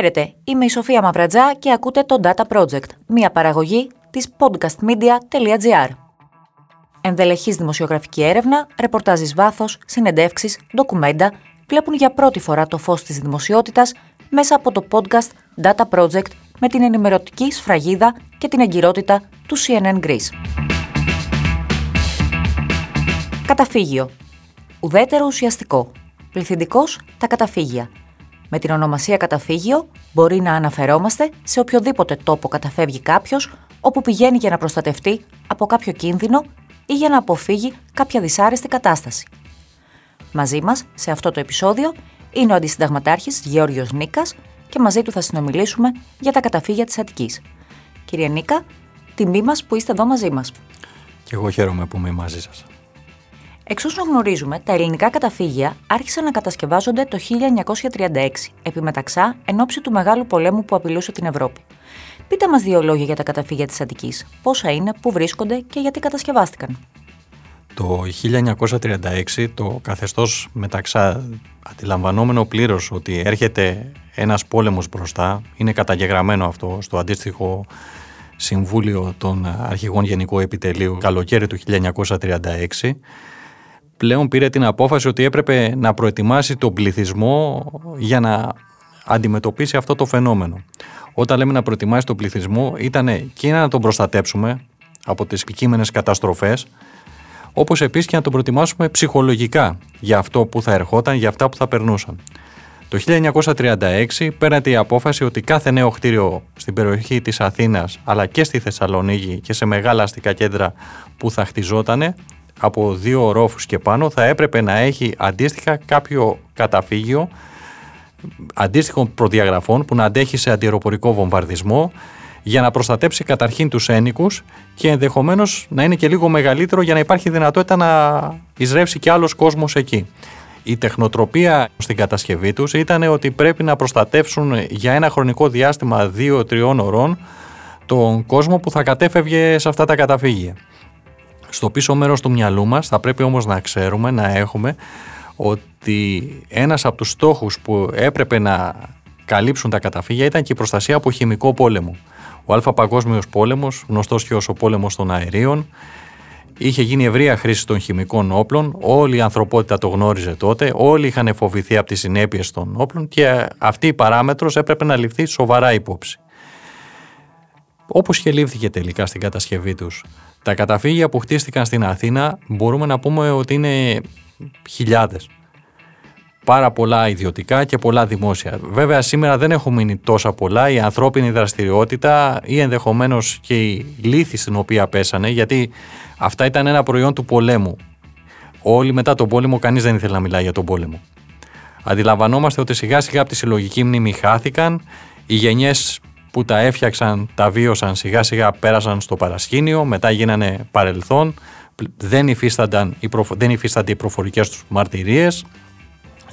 Χαίρετε, είμαι η Σοφία Μαυρατζά και ακούτε το Data Project, μια παραγωγή της podcastmedia.gr. Ενδελεχής δημοσιογραφική έρευνα, ρεπορτάζεις βάθος, συνεντεύξεις, ντοκουμέντα βλέπουν για πρώτη φορά το φως της δημοσιότητας μέσα από το podcast Data Project με την ενημερωτική σφραγίδα και την εγκυρότητα του CNN Greece. Καταφύγιο. Ουδέτερο ουσιαστικό. Πληθυντικός τα καταφύγια. Με την ονομασία καταφύγιο μπορεί να αναφερόμαστε σε οποιοδήποτε τόπο καταφεύγει κάποιος όπου πηγαίνει για να προστατευτεί από κάποιο κίνδυνο ή για να αποφύγει κάποια δυσάρεστη κατάσταση. Μαζί μας, σε αυτό το επεισόδιο, είναι ο αντισυνταγματάρχης Γεώργιος Νίκας και μαζί του θα συνομιλήσουμε για τα καταφύγια της Αττικής. Κύριε Νίκα, τιμή μας που είστε εδώ μαζί μας. Και εγώ χαίρομαι που είμαι μαζί σας. Εξ όσων γνωρίζουμε, τα ελληνικά καταφύγια άρχισαν να κατασκευάζονται το 1936, επί μεταξά εν ώψη του μεγάλου πολέμου που απειλούσε την Ευρώπη. Πείτε μας δύο λόγια για τα καταφύγια της Αττικής. Πόσα είναι, πού βρίσκονται και γιατί κατασκευάστηκαν. Το 1936 το καθεστώς μεταξά αντιλαμβανόμενο πλήρως ότι έρχεται ένας πόλεμος μπροστά, είναι καταγεγραμμένο αυτό στο αντίστοιχο Συμβούλιο των Αρχηγών Γενικού Επιτελείου καλοκαίρι του 1936 πλέον πήρε την απόφαση ότι έπρεπε να προετοιμάσει τον πληθυσμό για να αντιμετωπίσει αυτό το φαινόμενο. Όταν λέμε να προετοιμάσει τον πληθυσμό ήταν και να τον προστατέψουμε από τις επικείμενες καταστροφές όπως επίσης και να τον προετοιμάσουμε ψυχολογικά για αυτό που θα ερχόταν, για αυτά που θα περνούσαν. Το 1936 πέρατε η απόφαση ότι κάθε νέο κτίριο στην περιοχή της Αθήνας αλλά και στη Θεσσαλονίκη και σε μεγάλα αστικά κέντρα που θα χτιζότανε από δύο ορόφους και πάνω θα έπρεπε να έχει αντίστοιχα κάποιο καταφύγιο αντίστοιχων προδιαγραφών που να αντέχει σε αντιεροπορικό βομβαρδισμό για να προστατέψει καταρχήν τους ένικους και ενδεχομένως να είναι και λίγο μεγαλύτερο για να υπάρχει δυνατότητα να εισρεύσει και άλλος κόσμος εκεί. Η τεχνοτροπία στην κατασκευή τους ήταν ότι πρέπει να προστατεύσουν για ένα χρονικό διάστημα 2-3 ώρων τον κόσμο που θα κατέφευγε σε αυτά τα καταφύγια. Στο πίσω μέρος του μυαλού μας θα πρέπει όμως να ξέρουμε, να έχουμε ότι ένας από τους στόχους που έπρεπε να καλύψουν τα καταφύγια ήταν και η προστασία από χημικό πόλεμο. Ο Α Παγκόσμιος Πόλεμος, γνωστός και ως ο πόλεμος των αερίων, είχε γίνει ευρεία χρήση των χημικών όπλων, όλη η ανθρωπότητα το γνώριζε τότε, όλοι είχαν φοβηθεί από τις συνέπειες των όπλων και αυτή η παράμετρος έπρεπε να ληφθεί σοβαρά υπόψη. Όπως και λήφθηκε τελικά στην κατασκευή τους. Τα καταφύγια που χτίστηκαν στην Αθήνα μπορούμε να πούμε ότι είναι χιλιάδες. Πάρα πολλά ιδιωτικά και πολλά δημόσια. Βέβαια σήμερα δεν έχουν μείνει τόσα πολλά. Η ανθρώπινη δραστηριότητα ή ενδεχομένως και η λύθη στην οποία πέσανε γιατί αυτά ήταν ένα προϊόν του πολέμου. Όλοι μετά τον πόλεμο κανείς δεν ήθελε να μιλάει για τον πόλεμο. Αντιλαμβανόμαστε ότι σιγά σιγά από τη συλλογική μνήμη χάθηκαν, οι γενιές που τα έφτιαξαν, τα βίωσαν σιγά σιγά πέρασαν στο παρασκήνιο, μετά γίνανε παρελθόν, δεν, υφίστανταν, δεν υφίστανται οι προφορικές τους μαρτυρίες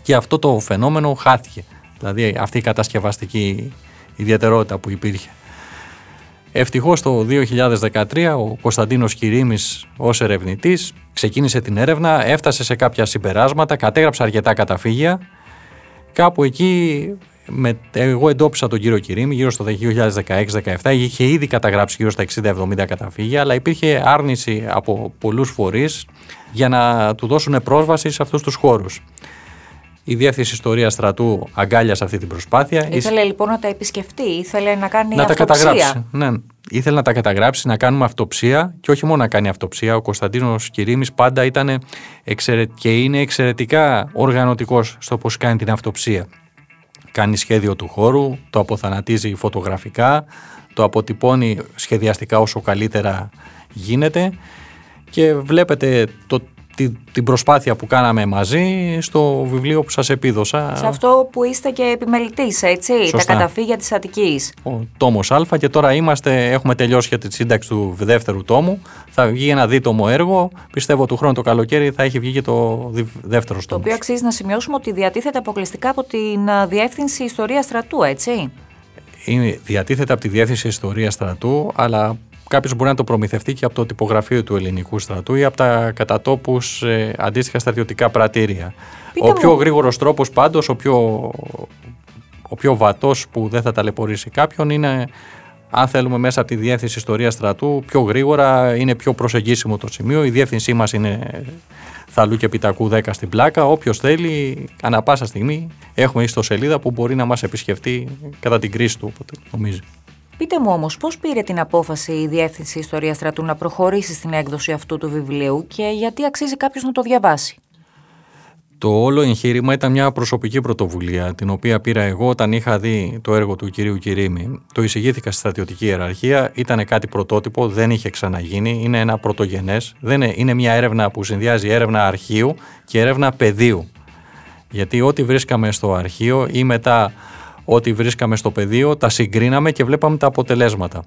και αυτό το φαινόμενο χάθηκε. Δηλαδή αυτή η κατασκευαστική ιδιαιτερότητα που υπήρχε. Ευτυχώς το 2013 ο Κωνσταντίνος Κυρίμης ως ερευνητής ξεκίνησε την έρευνα, έφτασε σε κάποια συμπεράσματα, κατέγραψε αρκετά καταφύγια. Κάπου εκεί με, εγώ εντόπισα τον κύριο Κυρίμη γύρω στο 2016-2017. Είχε ήδη καταγράψει γύρω στα 60-70 καταφύγια, αλλά υπήρχε άρνηση από πολλούς φορείς για να του δώσουν πρόσβαση σε αυτούς τους χώρους. Η Διεύθυνση Ιστορίας Στρατού αγκάλιασε αυτή την προσπάθεια. Ήθελε λοιπόν να τα επισκεφτεί, ήθελε να κάνει να αυτοψία. τα καταγράψει. Ναι, ήθελε να τα καταγράψει, να κάνουμε αυτοψία και όχι μόνο να κάνει αυτοψία. Ο Κωνσταντίνος Κυρίμης πάντα ήταν και είναι εξαιρετικά οργανωτικός στο πώς κάνει την αυτοψία κάνει σχέδιο του χώρου, το αποθανατίζει φωτογραφικά, το αποτυπώνει σχεδιαστικά όσο καλύτερα γίνεται και βλέπετε το την προσπάθεια που κάναμε μαζί στο βιβλίο που σας επίδωσα. Σε αυτό που είστε και επιμελητής, έτσι, τα καταφύγια της Αττικής. Ο τόμος Α και τώρα είμαστε, έχουμε τελειώσει για τη σύνταξη του δεύτερου τόμου. Θα βγει ένα δίτομο έργο, πιστεύω του χρόνου το καλοκαίρι θα έχει βγει και το δεύτερος τόμο. Το οποίο αξίζει να σημειώσουμε ότι διατίθεται αποκλειστικά από την Διεύθυνση Ιστορίας Στρατού, έτσι. Είναι, διατίθεται από τη Διεύθυνση Ιστορίας Στρατού, αλλά κάποιος μπορεί να το προμηθευτεί και από το τυπογραφείο του ελληνικού στρατού ή από τα κατατόπους ε, αντίστοιχα στρατιωτικά πρατήρια. ο πιο γρήγορος τρόπος πάντως, ο πιο ο πιο βατός που δεν θα ταλαιπωρήσει κάποιον είναι αν θέλουμε μέσα από τη διεύθυνση ιστορίας στρατού πιο γρήγορα είναι πιο προσεγγίσιμο το σημείο. Η διεύθυνσή μας είναι θαλού και πιτακού 10 στην πλάκα. Όποιος θέλει, ανά πάσα στιγμή, έχουμε ιστοσελίδα που μπορεί να μας επισκεφτεί κατά την κρίση του, όποτε νομίζει. Πείτε μου όμως πώς πήρε την απόφαση η Διεύθυνση Ιστορίας Στρατού να προχωρήσει στην έκδοση αυτού του βιβλίου και γιατί αξίζει κάποιος να το διαβάσει; Το όλο εγχείρημα ήταν μια προσωπική πρωτοβουλία, την οποία πήρα εγώ όταν είχα δει το έργο του κυρίου Κυρίμη. Το εισηγήθηκα στη στρατιωτική ιεραρχία, ήταν κάτι πρωτότυπο, δεν είχε ξαναγίνει, είναι ένα πρωτογενές. Είναι, είναι μια έρευνα που συνδυάζει έρευνα αρχείου και έρευνα πεδίου. Γιατί ό,τι βρίσκαμε στο αρχείο ή μετά ό,τι βρίσκαμε στο πεδίο, τα συγκρίναμε και βλέπαμε τα αποτελέσματα.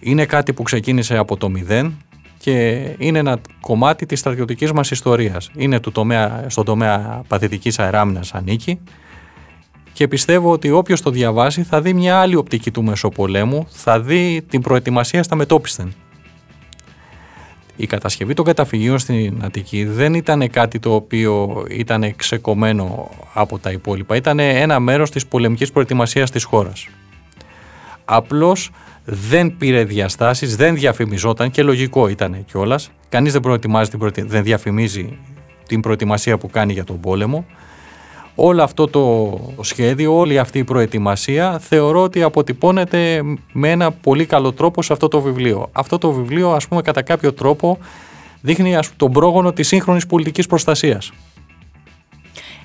Είναι κάτι που ξεκίνησε από το μηδέν και είναι ένα κομμάτι της στρατιωτικής μας ιστορίας. Είναι του τομέα, στον τομέα παθητικής αεράμινας ανήκει και πιστεύω ότι όποιος το διαβάσει θα δει μια άλλη οπτική του Μεσοπολέμου, θα δει την προετοιμασία στα μετόπισθεν. Η κατασκευή των καταφυγίων στην Αττική δεν ήταν κάτι το οποίο ήταν ξεκομμένο από τα υπόλοιπα. Ήταν ένα μέρος της πολεμικής προετοιμασίας της χώρας. Απλώς δεν πήρε διαστάσεις, δεν διαφημιζόταν και λογικό ήταν κιόλας. Κανείς δεν, προετοιμάζει την δεν διαφημίζει την προετοιμασία που κάνει για τον πόλεμο. Όλο αυτό το σχέδιο, όλη αυτή η προετοιμασία θεωρώ ότι αποτυπώνεται με ένα πολύ καλό τρόπο σε αυτό το βιβλίο. Αυτό το βιβλίο ας πούμε κατά κάποιο τρόπο δείχνει τον πρόγονο της σύγχρονης πολιτικής προστασίας.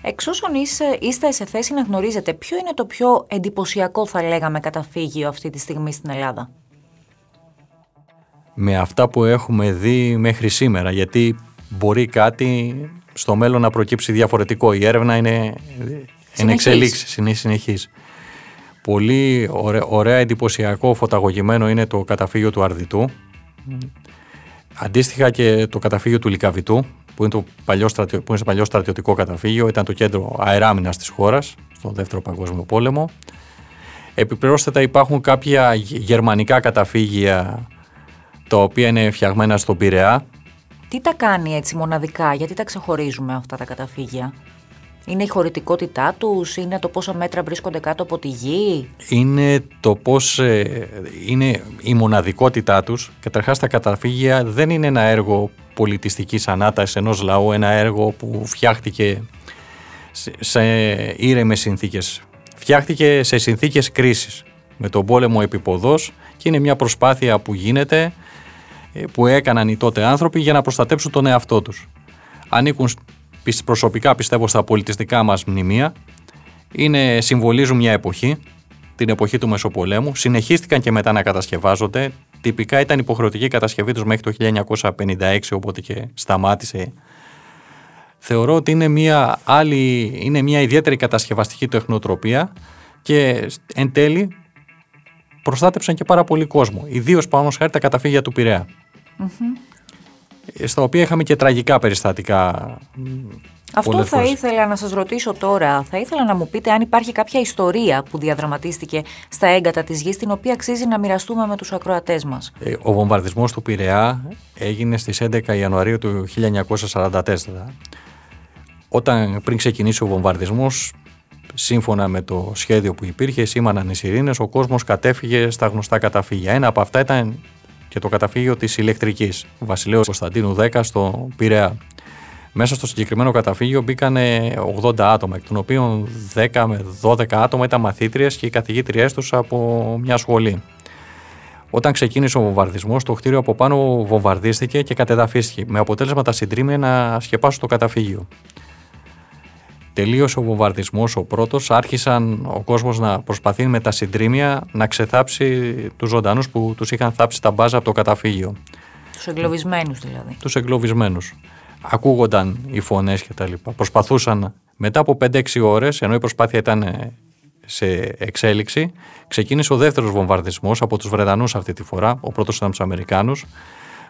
Εξ όσων είστε, είστε σε θέση να γνωρίζετε, ποιο είναι το πιο εντυπωσιακό θα λέγαμε καταφύγιο αυτή τη στιγμή στην Ελλάδα; Με αυτά που έχουμε δει μέχρι σήμερα, γιατί μπορεί κάτι στο μέλλον να προκύψει διαφορετικό. Η έρευνα είναι, είναι εξελίξη, είναι συνεχής. Πολύ ωραία, ωραία εντυπωσιακό φωταγωγημένο είναι το καταφύγιο του Αρδιτού. Αντίστοιχα και το καταφύγιο του Λικαβητού, που είναι το παλιό, στρατιο, που είναι παλιό στρατιωτικό καταφύγιο, ήταν το κέντρο αεράμινας της χώρας, στον Δεύτερο Παγκόσμιο Πόλεμο. Επιπρόσθετα υπάρχουν κάποια γερμανικά καταφύγια, τα οποία είναι φτιαγμένα στον Πειραιά. Τι τα κάνει έτσι μοναδικά, γιατί τα ξεχωρίζουμε αυτά τα καταφύγια; Είναι η χωρητικότητά τους, είναι το πόσα μέτρα βρίσκονται κάτω από τη γη; Είναι το πώς ε, είναι η μοναδικότητά τους. Καταρχάς τα καταφύγια δεν είναι ένα έργο πολιτιστικής ανάτασης ενός λαού, ένα έργο που φτιάχτηκε σε ήρεμες συνθήκες. Φτιάχτηκε σε συνθήκες κρίσης με τον πόλεμο επιποδός και είναι μια προσπάθεια που γίνεται ε, που έκαναν οι τότε άνθρωποι για να προστατέψουν τον εαυτό τους. Ανήκουν προσωπικά πιστεύω στα πολιτιστικά μας μνημεία. Είναι, συμβολίζουν μια εποχή, την εποχή του Μεσοπολέμου. Συνεχίστηκαν και μετά να κατασκευάζονται. Τυπικά ήταν υποχρεωτική κατασκευή τους μέχρι το 1956, οπότε και σταμάτησε. Θεωρώ ότι είναι μια, άλλη, είναι μια ιδιαίτερη κατασκευαστική τεχνοτροπία και εν τέλει προστάτεψαν και πάρα πολύ κόσμο. Ιδίως πάνω χάρη τα καταφύγια του πειραια στα οποία είχαμε και τραγικά περιστατικά. Αυτό θα ήθελα να σας ρωτήσω τώρα. Θα ήθελα να μου πείτε αν υπάρχει κάποια ιστορία που διαδραματίστηκε στα έγκατα της γης την οποία αξίζει να μοιραστούμε με τους ακροατές μας. Ε, ο βομβαρδισμός του Πειραιά έγινε στις 11 Ιανουαρίου του 1944. Όταν πριν ξεκινήσει ο βομβαρδισμός, σύμφωνα με το σχέδιο που υπήρχε, σήμαναν οι σιρήνες, ο κόσμος κατέφυγε στα γνωστά καταφύγια. Ένα από αυτά ήταν και το καταφύγιο της ηλεκτρικής, Βασιλέου Κωνσταντίνου 10 στο Πειραιά. Μέσα στο συγκεκριμένο καταφύγιο μπήκαν 80 άτομα, εκ των οποίων 10 με 12 άτομα ήταν μαθήτριες και οι καθηγήτριές τους από μια σχολή. Όταν ξεκίνησε ο βομβαρδισμός, το κτίριο από πάνω βομβαρδίστηκε και κατεδαφίστηκε, με αποτέλεσμα τα συντρίμια να σκεπάσουν το καταφύγιο. Τελείωσε ο βομβαρδισμός ο πρώτος, άρχισαν ο κόσμος να προσπαθεί με τα συντρίμια να ξεθάψει τους ζωντανούς που τους είχαν θάψει τα μπάζα από το καταφύγιο. Τους εγκλωβισμένους δηλαδή. Τους εγκλωβισμένους. Ακούγονταν οι φωνές κτλ. Προσπαθούσαν μετά από 5-6 ώρες, ενώ η προσπάθεια ήταν σε εξέλιξη, ξεκίνησε ο δεύτερος βομβαρδισμός από τους Βρετανούς αυτή τη φορά. Ο πρώτος ήταν τους Αμερικάνους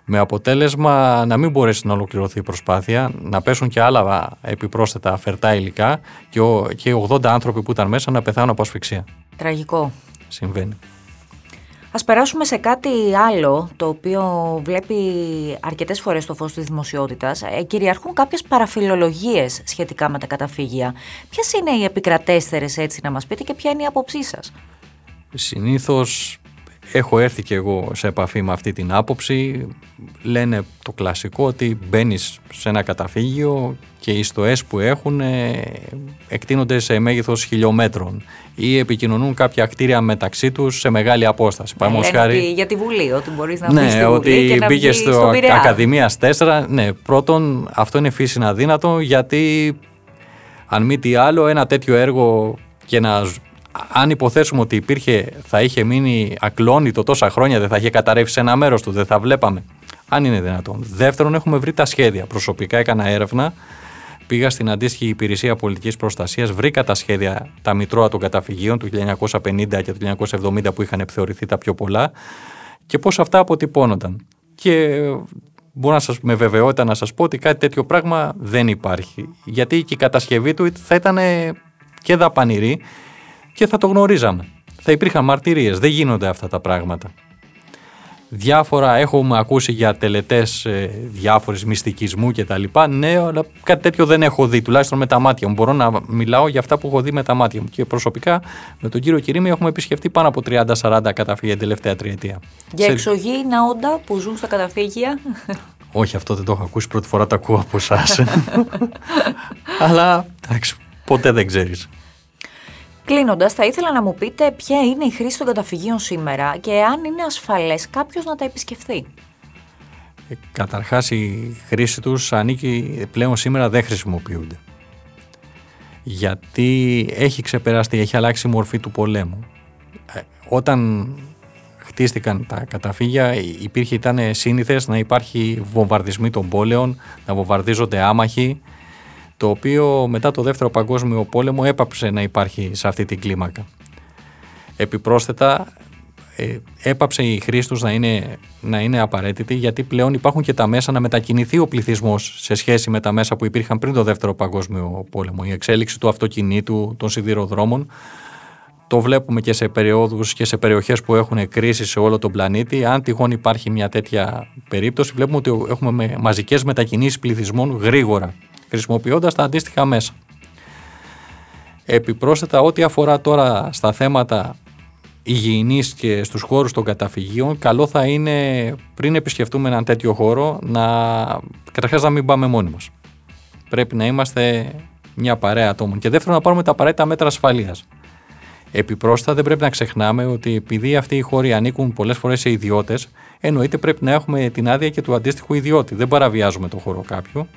με αποτέλεσμα να μην μπορέσει να ολοκληρωθεί η προσπάθεια, να πέσουν και άλλα επιπρόσθετα φερτά υλικά και, και 80 άνθρωποι που ήταν μέσα να πεθάνουν από ασφυξία. Τραγικό. Συμβαίνει. Ας περάσουμε σε κάτι άλλο, το οποίο βλέπει αρκετές φορές το φως της δημοσιότητας. Ε, κυριαρχούν κάποιες παραφιλολογίες σχετικά με τα καταφύγια. Ποιες είναι οι επικρατέστερες έτσι να μας πείτε και ποια είναι η άποψή σας; Συνήθως έχω έρθει και εγώ σε επαφή με αυτή την άποψη. Λένε το κλασικό ότι μπαίνεις σε ένα καταφύγιο και οι στοές που έχουν ε, εκτείνονται σε μέγεθος χιλιόμετρων ή επικοινωνούν κάποια κτίρια μεταξύ τους σε μεγάλη απόσταση. Ναι, λένε χάρη... για τη Βουλή, ότι μπορείς να ναι, στη ότι Βουλή και να μπήκες στο Ακαδημίας 4. Ναι, πρώτον αυτό είναι φύση αδύνατο γιατί αν μη τι άλλο ένα τέτοιο έργο και να αν υποθέσουμε ότι υπήρχε, θα είχε μείνει ακλόνητο τόσα χρόνια, δεν θα είχε καταρρεύσει σε ένα μέρος του, δεν θα βλέπαμε. Αν είναι δυνατόν. Δεύτερον, έχουμε βρει τα σχέδια. Προσωπικά έκανα έρευνα. Πήγα στην αντίστοιχη υπηρεσία πολιτικής προστασίας, βρήκα τα σχέδια, τα μητρώα των καταφυγίων του 1950 και του 1970 που είχαν επιθεωρηθεί τα πιο πολλά και πώς αυτά αποτυπώνονταν. Και μπορώ να σας, με βεβαιότητα να σας πω ότι κάτι τέτοιο πράγμα δεν υπάρχει. Γιατί και η κατασκευή του θα ήταν και δαπανηρή και θα το γνωρίζαμε. Θα υπήρχαν μαρτυρίες. Δεν γίνονται αυτά τα πράγματα. Διάφορα έχουμε ακούσει για τελετές ε, διάφορες μυστικισμού και τα λοιπά. Ναι, αλλά κάτι τέτοιο δεν έχω δει, τουλάχιστον με τα μάτια μου. Μπορώ να μιλάω για αυτά που έχω δει με τα μάτια μου. Και προσωπικά με τον κύριο Κυρίμη έχουμε επισκεφτεί πάνω από 30-40 καταφύγια την τελευταία τριετία. Για Σε... εξωγήινα όντα που ζουν στα καταφύγια. Όχι, αυτό δεν το έχω ακούσει. Πρώτη φορά το ακούω από εσάς. αλλά εντάξει, ποτέ δεν ξέρεις. Κλείνοντας, θα ήθελα να μου πείτε ποια είναι η χρήση των καταφυγίων σήμερα και αν είναι ασφαλές κάποιος να τα επισκεφθεί. Ε, καταρχάς η χρήση τους ανήκει πλέον σήμερα δεν χρησιμοποιούνται. Γιατί έχει ξεπεραστεί, έχει αλλάξει η μορφή του πολέμου. Ε, όταν χτίστηκαν τα καταφύγια υπήρχε, ήταν σύνηθες να υπάρχει βομβαρδισμοί των πόλεων, να βομβαρδίζονται άμαχοι το οποίο μετά το δεύτερο παγκόσμιο πόλεμο έπαψε να υπάρχει σε αυτή την κλίμακα. Επιπρόσθετα ε, έπαψε η χρήση τους να είναι, να είναι απαραίτητη γιατί πλέον υπάρχουν και τα μέσα να μετακινηθεί ο πληθυσμός σε σχέση με τα μέσα που υπήρχαν πριν το δεύτερο παγκόσμιο πόλεμο. Η εξέλιξη του αυτοκινήτου, των σιδηροδρόμων το βλέπουμε και σε περιόδους και σε περιοχές που έχουν κρίση σε όλο τον πλανήτη. Αν τυχόν υπάρχει μια τέτοια περίπτωση, βλέπουμε ότι έχουμε μαζικές μετακινήσεις πληθυσμών γρήγορα χρησιμοποιώντας τα αντίστοιχα μέσα. Επιπρόσθετα, ό,τι αφορά τώρα στα θέματα υγιεινής και στους χώρους των καταφυγίων, καλό θα είναι πριν επισκεφτούμε έναν τέτοιο χώρο να καταρχάς να μην πάμε μόνοι μας. Πρέπει να είμαστε μια παρέα ατόμων. Και δεύτερον, να πάρουμε τα απαραίτητα μέτρα ασφαλείας. Επιπρόσθετα, δεν πρέπει να ξεχνάμε ότι επειδή αυτοί οι χώροι ανήκουν πολλές φορές σε ιδιώτες, εννοείται πρέπει να έχουμε την άδεια και του αντίστοιχου ιδιώτη. Δεν παραβιάζουμε το χώρο κάποιου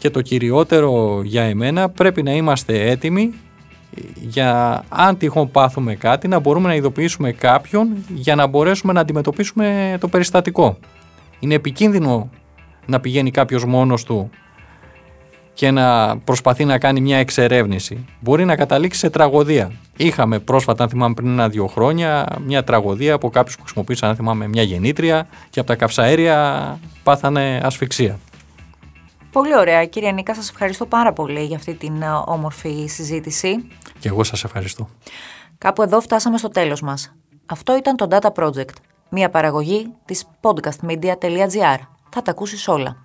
και το κυριότερο για εμένα πρέπει να είμαστε έτοιμοι για αν τυχόν πάθουμε κάτι να μπορούμε να ειδοποιήσουμε κάποιον για να μπορέσουμε να αντιμετωπίσουμε το περιστατικό. Είναι επικίνδυνο να πηγαίνει κάποιος μόνος του και να προσπαθεί να κάνει μια εξερεύνηση. Μπορεί να καταλήξει σε τραγωδία. Είχαμε πρόσφατα, αν θυμάμαι πριν ένα-δύο χρόνια, μια τραγωδία από κάποιους που χρησιμοποίησαν, αν θυμάμαι, μια γεννήτρια και από τα καυσαέρια πάθανε ασφυξία. Πολύ ωραία. Κύριε Νίκα, σας ευχαριστώ πάρα πολύ για αυτή την ε, όμορφη συζήτηση. Και εγώ σας ευχαριστώ. Κάπου εδώ φτάσαμε στο τέλος μας. Αυτό ήταν το Data Project, μια παραγωγή της podcastmedia.gr. Θα τα ακούσεις όλα.